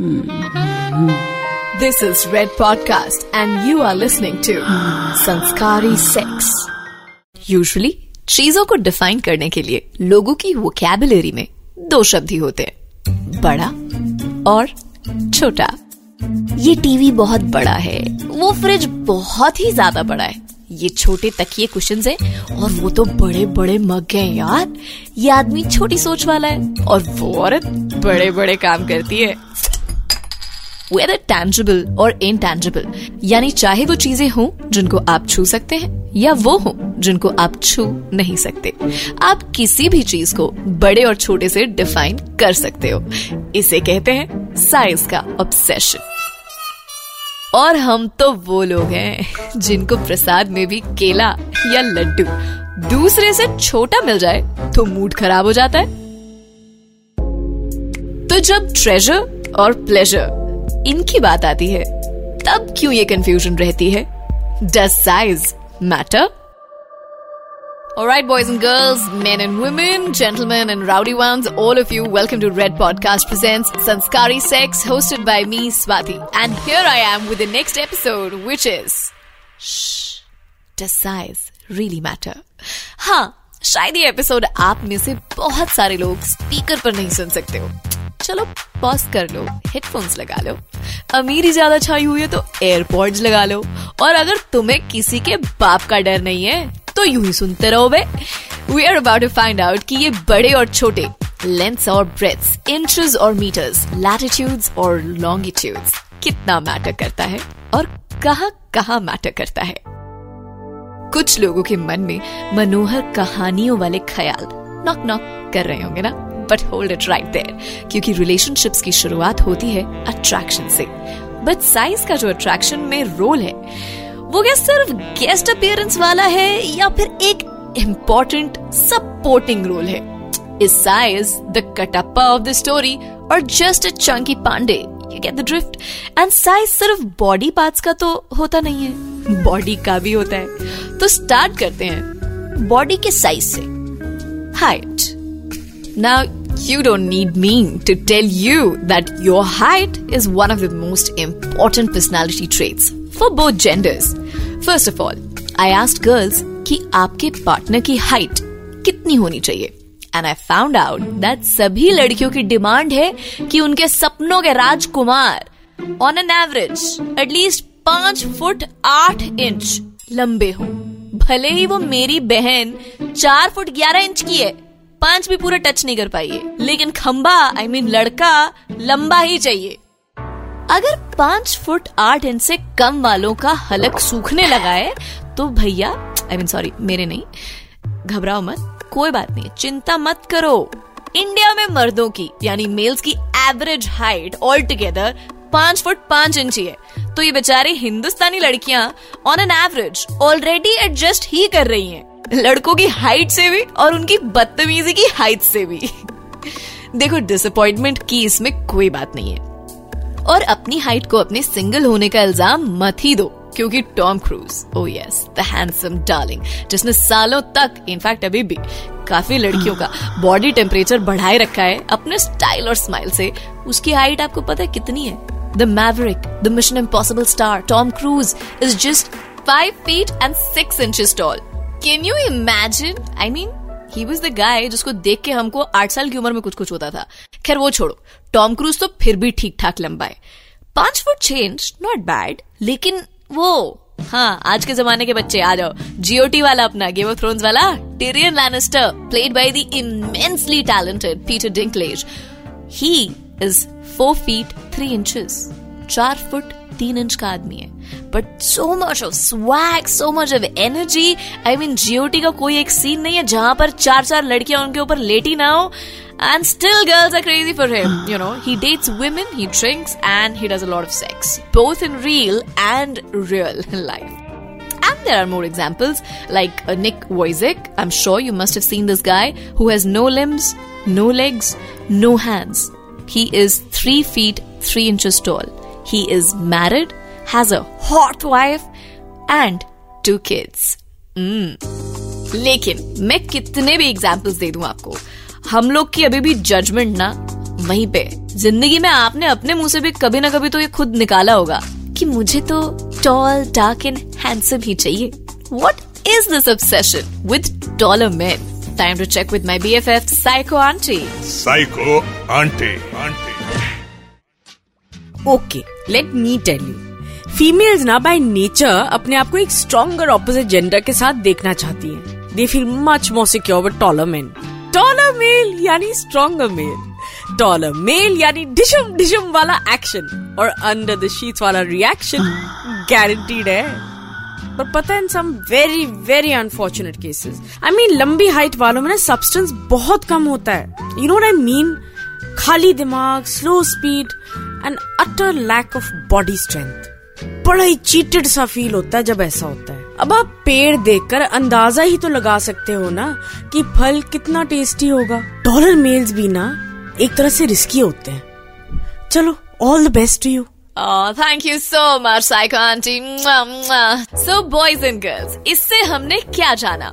This is Red Podcast, and you are listening to Sanskari Sex. Usually, चीज़ों को define करने के लिए लोगों की वोकैबुलरी में दो शब्द ही होते हैं। बड़ा और छोटा। ये टीवी बहुत बड़ा है। वो फ्रिज बहुत ही ज़्यादा बड़ा है। ये छोटे तकिए कुशन है और वो तो बड़े बड़े मग हैं यार। ये आदमी छोटी सोच वाला है और वो औरत बड़े बड़े काम करती है। वेदर टैंजिबल और इनटैंजिबल यानी चाहे वो चीज़ें हों जिनको आप छू सकते हैं, या वो हो जिनको आप छू नहीं सकते। आप किसी भी चीज़ को बड़े और छोटे से डिफाइन कर सकते हो। इसे कहते हैं साइज़ का ऑब्सेशन और हम तो वो लोग हैं जिनको प्रसाद में भी केला या लड्डू दूसरे से छोटा मिल जाए तो मूड खराब हो जाता है। तो जब ट्रेजर और प्लेजर इनकी बात आती है तब क्यों ये कंफ्यूजन रहती है does size matter Alright, boys and girls, men and women, gentlemen and rowdy ones, all of you, welcome to Red Podcast Presents Sanskari Sex, hosted by me, Swati. And here I am with the next episode, which is Shh, does size really matter? हाँ शायद ये episode आप में से बहुत सारे लोग speaker पर नहीं सुन सकते हो चलो पॉज कर लो हेडफोन्स लगा लो। अमीरी ज़्यादा छाई हुई है तो एयरपोर्ट्स लगा लो। और अगर तुम्हें किसी के बाप का डर नहीं है तो यूँ ही सुनते रहो बे। We are about to find out कि ये बड़े और छोटे लेंथ और ब्रेथ्स इंचेस और मीटर्स लैटिट्यूड्स और लॉन्गिट्यूड्स कितना मैटर करता है और कहाँ कहाँ मैटर करता है। कुछ लोगों के मन में मनोहर कहानियों वाले ख्याल नॉक नॉक कर रहे होंगे ना? But hold it right there क्योंकि रिलेशनशिप्स की शुरुआत होती है अट्रैक्शन से। बट साइज़ का जो अट्रैक्शन में रोल है, वो क्या सिर्फ़ गेस्ट अपियरेंस वाला है या फिर एक इम्पोर्टेंट सपोर्टिंग रोल है? Is size the Kattappa of the story और just a Chunky Pandey you get the drift and size सिर्फ़ बॉडी पार्ट्स का तो होता नहीं है बॉडी का भी होता है। तो स्टार्ट करते हैं बॉडी के साइज़ से। Height now You don't need me to tell you that your height is one of the most important personality traits for both genders. First of all, I asked girls कि आपके partner की height कितनी होनी चाहिए and I found out that सभी लड़कियों की demand है कि उनके सपनों के राजकुमार on an average at least पाँच फुट आठ इंच लंबे हो भले ही वो मेरी बहन चार फुट ग्यारह इंच की है पाँच भी पूरा टच नहीं कर पाई है लेकिन खंबा आई I मीन mean लड़का, लंबा ही चाहिए। अगर पाँच फुट आठ इंच से कम वालों का हलक सूखने लगा है तो भैया आई मीन सॉरी मेरे नहीं। घबराओ मत, कोई बात नहीं, चिंता मत करो। इंडिया में मर्दों की, यानी मेल्स की एवरेज हाइट ऑल टुगेदर पाँच फुट पाँच इंच है तो ये बेचारी हिंदुस्तानी लड़कियाँ on an average already adjust ही कर रही हैं। लड़कों की हाइट से भी और उनकी बदतमीजी की हाइट से भी। देखो डिसअपॉइंटमेंट की इसमें कोई बात नहीं है। और अपनी हाइट को अपने सिंगल होने का इल्ज़ाम मत ही दो, क्योंकि Tom Cruise oh yes the handsome darling जिसने सालों तक इनफैक्ट अभी भी काफ़ी लड़कियों का बॉडी टेम्परेचर बढ़ाए रखा है, अपने स्टाइल और स्माइल से, उसकी हाइट आपको पता है कितनी है? The Maverick the Mission Impossible star Tom Cruise is just five feet and six inches tall can you imagine I mean he was the guy जिसको देख के हमको आठ साल की उम्र में कुछ कुछ होता था। खैर, वो छोड़ो। टॉम क्रूज तो फिर भी ठीक ठाक लंबा है। पाँच फुट चेंज नॉट बैड लेकिन वो हाँ आज के जमाने के बच्चे, आ जाओ। जीओटी वाला अपना गेम ऑफ़ थ्रोन्स वाला Tyrion Lannister played by the immensely talented Peter Dinklage he is four feet three inches चार फुट तीन इंच का आदमी है but so much of swag so much of energy I mean GOT का कोई एक scene नहीं है जहां पर चार चार लड़कियां उनके ऊपर लेटी ना हो and still girls are crazy for him. You know, he dates women, he drinks, and he does a lot of sex, both in real and real life. And there are more examples, like uh, Nick Wojcik. I'm sure you must have seen this guy who has no limbs, no legs, no hands. He is three feet three inches tall. He is married, has a hot wife and two kids. Mm. लेकिन मैं कितने भी examples दे दूँ आपको हम लोग की अभी भी जजमेंट ना वहीं पे ज़िंदगी में आपने अपने मुँह से भी कभी ना कभी तो ये खुद निकाला होगा कि मुझे तो टॉल डार्क एंड हैंडसम ही चाहिए what is this obsession with taller men? Time to check with my BFF, Psycho Auntie. Psycho Auntie. Auntie. Okay let me tell you females ना बाय नेचर अपने आप को एक स्ट्रॉन्गर ऑपोजिट जेंडर के साथ देखना चाहती हैं। They feel much more secure with taller men taller male यानी स्ट्रॉन्गर मेल टॉलर मेल यानी डिशम डिशम वाला एक्शन और अंडर द शीट्स वाला रिएक्शन गारंटीड है। पर पता है in some very very unfortunate cases I mean लंबी हाइट वालों में ना सब्सटेंस बहुत कम होता है। यू नो आई मीन खाली दिमाग slow speed and utter lack of body strength बड़ा ही चीटेड सा फील होता है जब ऐसा होता है। अब आप पेड़ देखकर अंदाज़ा ही तो लगा सकते हो ना कि फल कितना टेस्टी होगा। डॉलर मेल्स भी ना एक तरह से रिस्की होते हैं। चलो all the best you Oh, thank you so much, Psycho Auntie. Mwah, mwah. So, boys and girls, इससे हमने क्या जाना?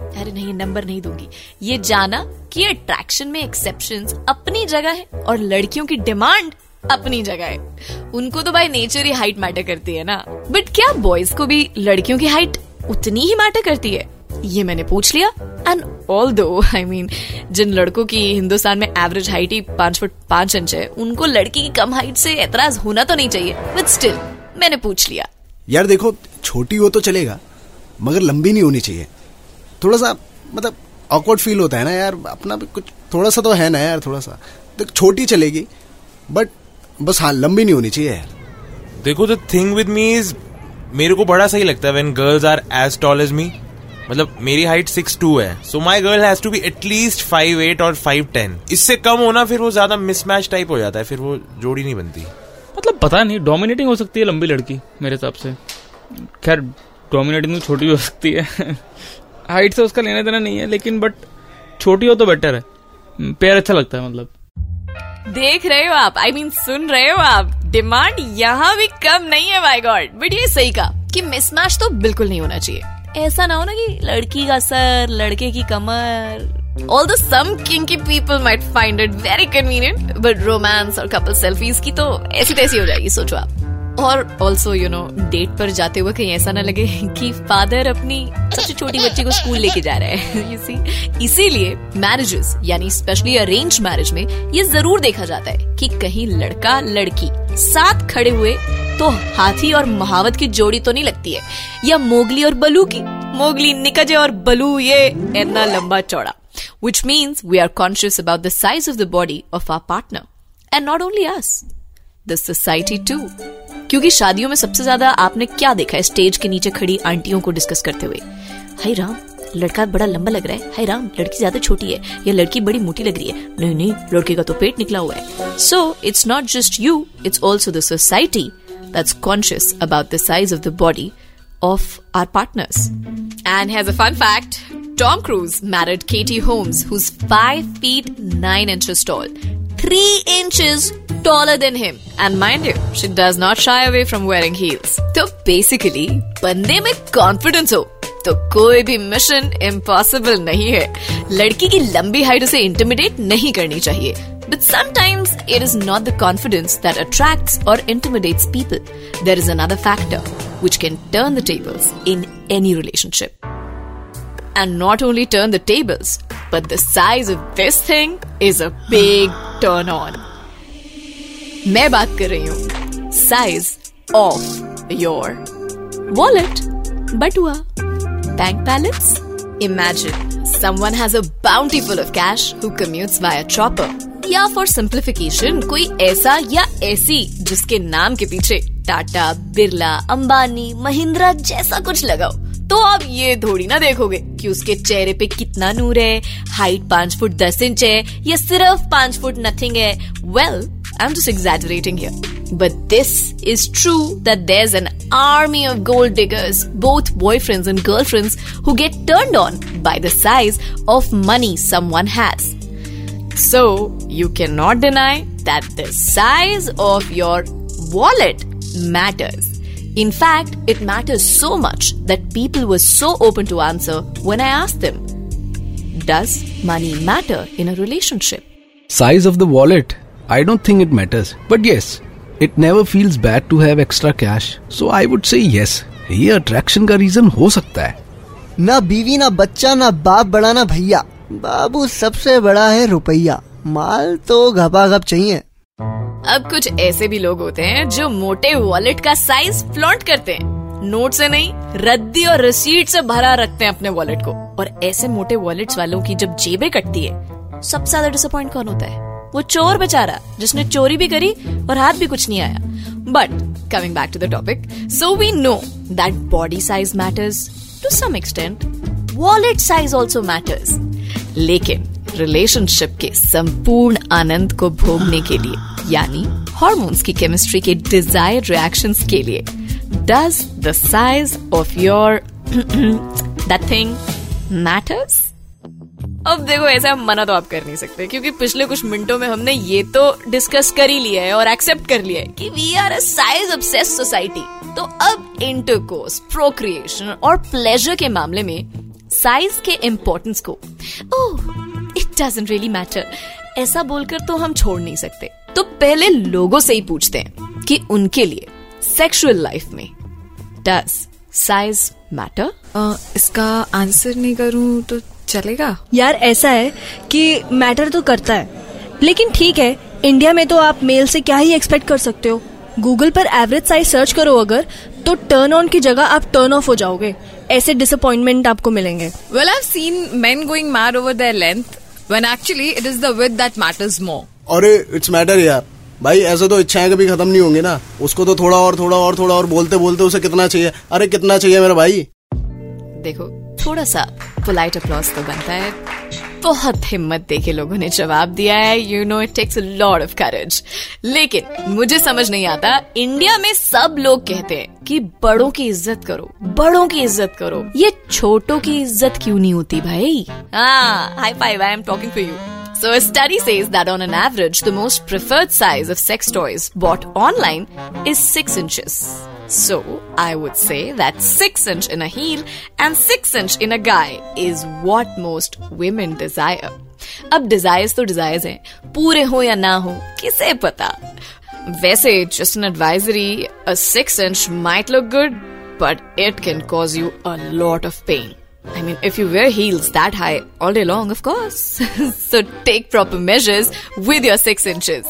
अरे नहीं नंबर नहीं दूँगी। ये जाना कि अट्रैक्शन में एक्सेप्शंस अपनी जगह है और लड़कियों की डिमांड अपनी जगह है। उनको तो भाई नेचर ही हाइट मैटर करती है ना। बट क्या बॉयज़ को भी लड़कियों की हाइट उतनी ही मैटर करती है? ये मैंने पूछ लिया। एंड ऑल दो आई मीन जिन लड़कों की हिंदुस्तान में एवरेज हाइट ही पाँच फुट पाँच इंच है, उनको लड़की की कम हाइट से एतराज़ होना तो नहीं चाहिए। बट स्टिल मैंने पूछ लिया। यार देखो, छोटी हो तो चलेगा, मगर लंबी नहीं होनी चाहिए। थोड़ा सा मतलब ऑकवर्ड फील होता है ना यार, अपना भी कुछ, थोड़ा सा तो है ना यार, थोड़ा सा। तो छोटी चलेगी बट बस हाँ लंबी नहीं होनी चाहिए। यार देखो the thing with me is मेरे को बड़ा सही लगता है when girls are as tall as me मतलब मेरी हाइट सिक्स टू है। So my girl has to be at least five eight और फाइव टेन इससे कम होना फिर वो ज़्यादा मिसमैच टाइप हो जाता है। फिर वो जोड़ी नहीं बनती। मतलब पता नहीं डोमिनेटिंग हो सकती है लंबी लड़की मेरे हिसाब से। खैर डोमिनेटिंग तो छोटी हो सकती है। हाइट से उसका लेना देना नहीं है लेकिन बट छोटी हो तो बेटर है। पैर अच्छा लगता है मतलब। देख रहे हो आप? आई I मीन mean, सुन रहे हो आप? डिमांड यहाँ भी कम नहीं है माई गॉड बट ये सही कहा कि मिसमैच तो बिल्कुल नहीं होना चाहिए। ऐसा ना हो ना कि लड़की का सर लड़के की कमर all the some kinky people might find it very convenient but romance और कपल सेल्फीज की तो ऐसी तैसी हो जाएगी सोचो आप। और ऑल्सो यू नो डेट पर जाते हुए कहीं ऐसा ना लगे कि फादर अपनी सबसे छोटी बच्ची को स्कूल लेके जा रहे हैं। इसीलिए मैरिजेस यानी स्पेशली अरेंज मैरिज में ये ज़रूर देखा जाता है कि कहीं लड़का, लड़की साथ खड़े हुए तो हाथी और महावत की जोड़ी तो नहीं लगती है, या मोगली और बलू की। मोगली निकजे और बलू, ये इतना लंबा चौड़ा। Which means we are conscious about the size of the body of our partner and not only us the society too क्योंकि शादियों में सबसे ज़्यादा आपने क्या देखा है? स्टेज के नीचे खड़ी आंटियों को डिस्कस करते हुए। हाय राम लड़का बड़ा लंबा लग रहा है। हाय राम लड़की ज़्यादा छोटी है या लड़की बड़ी मोटी लग रही है? नहीं नहीं लड़के का तो पेट निकला हुआ है। So it's not just you it's also the society that's conscious about the size of the body of our partners and here's a fun fact. Tom Cruise married Katie Holmes, who's 5 feet 9 inches tall, 3 inches taller than him. And mind you, she does not shy away from wearing heels. तो basically, बंदे में confidence हो तो कोई भी mission impossible नहीं है लड़की की लंबी हाइट उसे इंटिमिडेट नहीं करनी चाहिए But sometimes it is not the confidence that attracts or intimidates people. There is another factor which can turn the tables in any relationship. And not only turn the tables, but the size of this thing is a big turn on. मैं बात कर रही हूँ size of your wallet बटुआ bank balance imagine someone has a boundary full of cash who commutes by a chopper या for simplification कोई ऐसा या ऐसी जिसके नाम के पीछे टाटा बिरला अंबानी महिंद्रा जैसा कुछ लगाओ। तो आप ये थोड़ी ना देखोगे कि उसके चेहरे पे कितना नूर है हाइट पाँच फुट दस इंच है या सिर्फ़ पाँच फुट नथिंग है well I'm just exaggerating here. But this is true that there's an army of gold diggers, both boyfriends and girlfriends, who get turned on by the size of money someone has. So, you cannot deny that the size of your wallet matters. In fact, it matters so much that people were so open to answer when I asked them Does money matter in a relationship? Size of the wallet, I don't think it matters. But yes, it never feels bad to have extra cash. So I would say yes. ये attraction का reason हो सकता है ना बीवी ना बच्चा ना बाप बड़ा ना भैया बाबू सबसे बड़ा है रुपया माल तो घपाघप चाहिए अब कुछ ऐसे भी लोग होते हैं जो मोटे वॉलेट का साइज़ फ्लॉन्ट करते हैं। नोट से नहीं, रद्दी और रसीद से भरा रखते हैं अपने वॉलेट को। और ऐसे मोटे वॉलेट्स वालों की जब जेबें कटती है, सबसे ज़्यादा डिसअपॉइंट कौन होता है? वो चोर बेचारा, जिसने चोरी भी करी और हाथ भी कुछ नहीं आया। But coming back to the topic so we know that body size matters to some extent wallet size also matters लेकिन रिलेशनशिप के संपूर्ण आनंद को भोगने के लिए यानी हॉर्मोन्स की केमिस्ट्री के डिज़ायर रिएक्शंस के लिए। Does the size of your that thing matters अब देखो, ऐसा मना तो आप कर नहीं सकते, क्योंकि पिछले कुछ मिनटों में हमने ये तो डिस्कस कर ही लिया है और एक्सेप्ट कर लिया है कि we are a size obsess society तो अब इंटरकोर्स प्रोक्रिएशन और प्लेजर के मामले में साइज़ के इम्पोर्टेंस को oh it doesn't really matter ऐसा बोलकर तो हम छोड़ नहीं सकते। तो पहले लोगों से ही पूछते हैं कि उनके लिए सेक्सुअल लाइफ में डज साइज़ मैटर इसका आंसर नहीं करूँ तो चलेगा? यार ऐसा है कि मैटर तो करता है लेकिन ठीक है इंडिया में तो आप मेल से क्या ही एक्सपेक्ट कर सकते हो? गूगल पर एवरेज साइज़ सर्च करो अगर तो टर्न ऑन की जगह आप टर्न ऑफ़ हो जाओगे। ऐसे डिसअपॉइंटमेंट आपको मिलेंगे। Well I seen men going mad over their length when actually it is the width that matters more अरे इट्स मैटर यार। भाई, ऐसे तो इच्छाएँ कभी खत्म नहीं होंगी ना। उसको तो थोड़ा और थोड़ा और थोड़ा और बोलते बोलते उसे कितना चाहिए? अरे, कितना चाहिए मेरा भाई? देखो थोड़ा सा पोलाइट अप्लॉज तो बनता है। बहुत हिम्मत दे के लोगों ने जवाब दिया है। You know it takes lot of courage लेकिन, मुझे समझ नहीं आता इंडिया में सब लोग कहते हैं कि बड़ों की इज़्ज़त करो, बड़ों की इज़्ज़त करो। ये छोटों की इज़्ज़त क्यों नहीं होती भाई? हाँ high five I am talking for you So a study says that on an average, the most preferred size of sex toys bought online is 6 inches. So I would say that 6 inch in a heel and 6 inch in a guy is what most women desire. अब desires तो desires हैं पूरे हो या ना हो किसे पता वैसे just an advisory a 6 inch might look good but it can cause you a lot of pain. I mean, if you wear heels that high all day long, of course. so take proper measures with your six inches.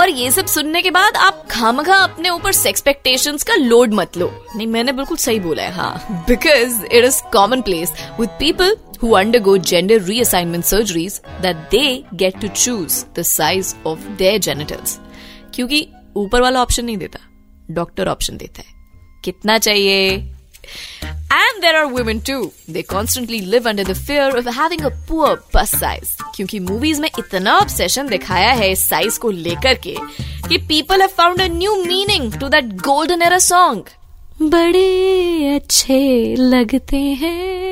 और ये सब सुनने के बाद आप खाम अपने ऊपर एक्सपेक्टेशंस का लोड मत लो। नहीं मैंने बिल्कुल सही बोला है हाँ। Because it is commonplace with people who undergo gender reassignment surgeries that they get to choose the size of their genitals क्योंकि ऊपर वाला ऑप्शन नहीं देता डॉक्टर ऑप्शन देता है। कितना चाहिए? And there are women too. They constantly live under the fear of having a poor bust size. क्योंकि मूवीज में इतना ऑब्सेशन दिखाया है इस साइज को लेकर के कि people have found a new meaning to that golden era song बड़े अच्छे लगते हैं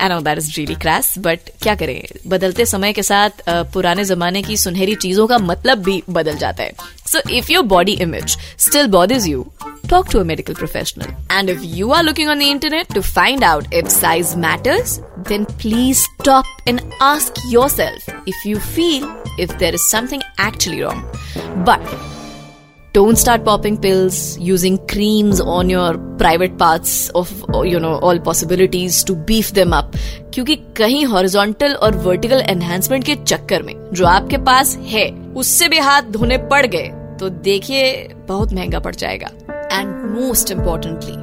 and all that is really crass but क्या करें? बदलते समय के साथ पुराने जमाने की सुनहरी चीज़ों का मतलब भी बदल जाता है। So if your body image still bothers you talk to a medical professional and if you are looking on the internet to find out if size matters then please stop and ask yourself if you feel if there is something actually wrong but don't start popping pills using creams on your private parts of, you know, all possibilities to beef them up. क्योंकि कहीं horizontal और vertical enhancement के चक्कर में जो आपके पास है उससे भी हाथ धोने पड़ गए तो देखिए बहुत महँगा पड़ जाएगा and most importantly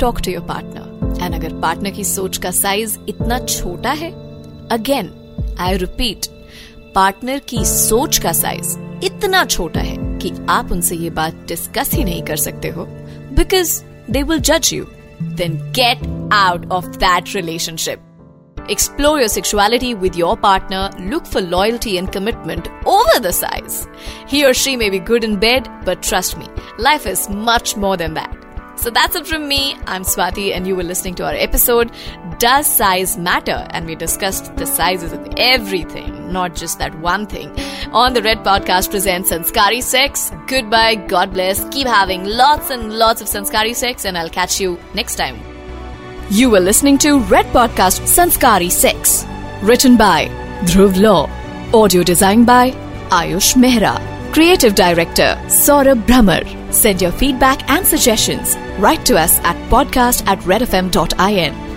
talk to your partner and अगर पार्टनर की सोच का साइज़ इतना छोटा है अगेन आई रिपीट पार्टनर की सोच का साइज़ इतना छोटा है कि आप उनसे ये बात डिस्कस ही नहीं कर सकते हो बिकॉज दे विल जज you then get out of that relationship Explore your sexuality with your partner. Look for loyalty and commitment over the size. He or she may be good in bed, but trust me, life is much more than that. So that's it from me. I'm Swati, and you were listening to our episode Does Size Matter? And we discussed the sizes of everything, not just that one thing. On the Red Podcast presents Sanskari Sex. Goodbye, God bless. Keep having lots and lots of Sanskari Sex, and I'll catch you next time. You were listening to Red Podcast Sanskari Sex, written by Dhruv Law. Audio design by Ayush Mehra. Creative Director Saurabh Brahmer. Send your feedback and suggestions. Write to us at podcast at redfm.in.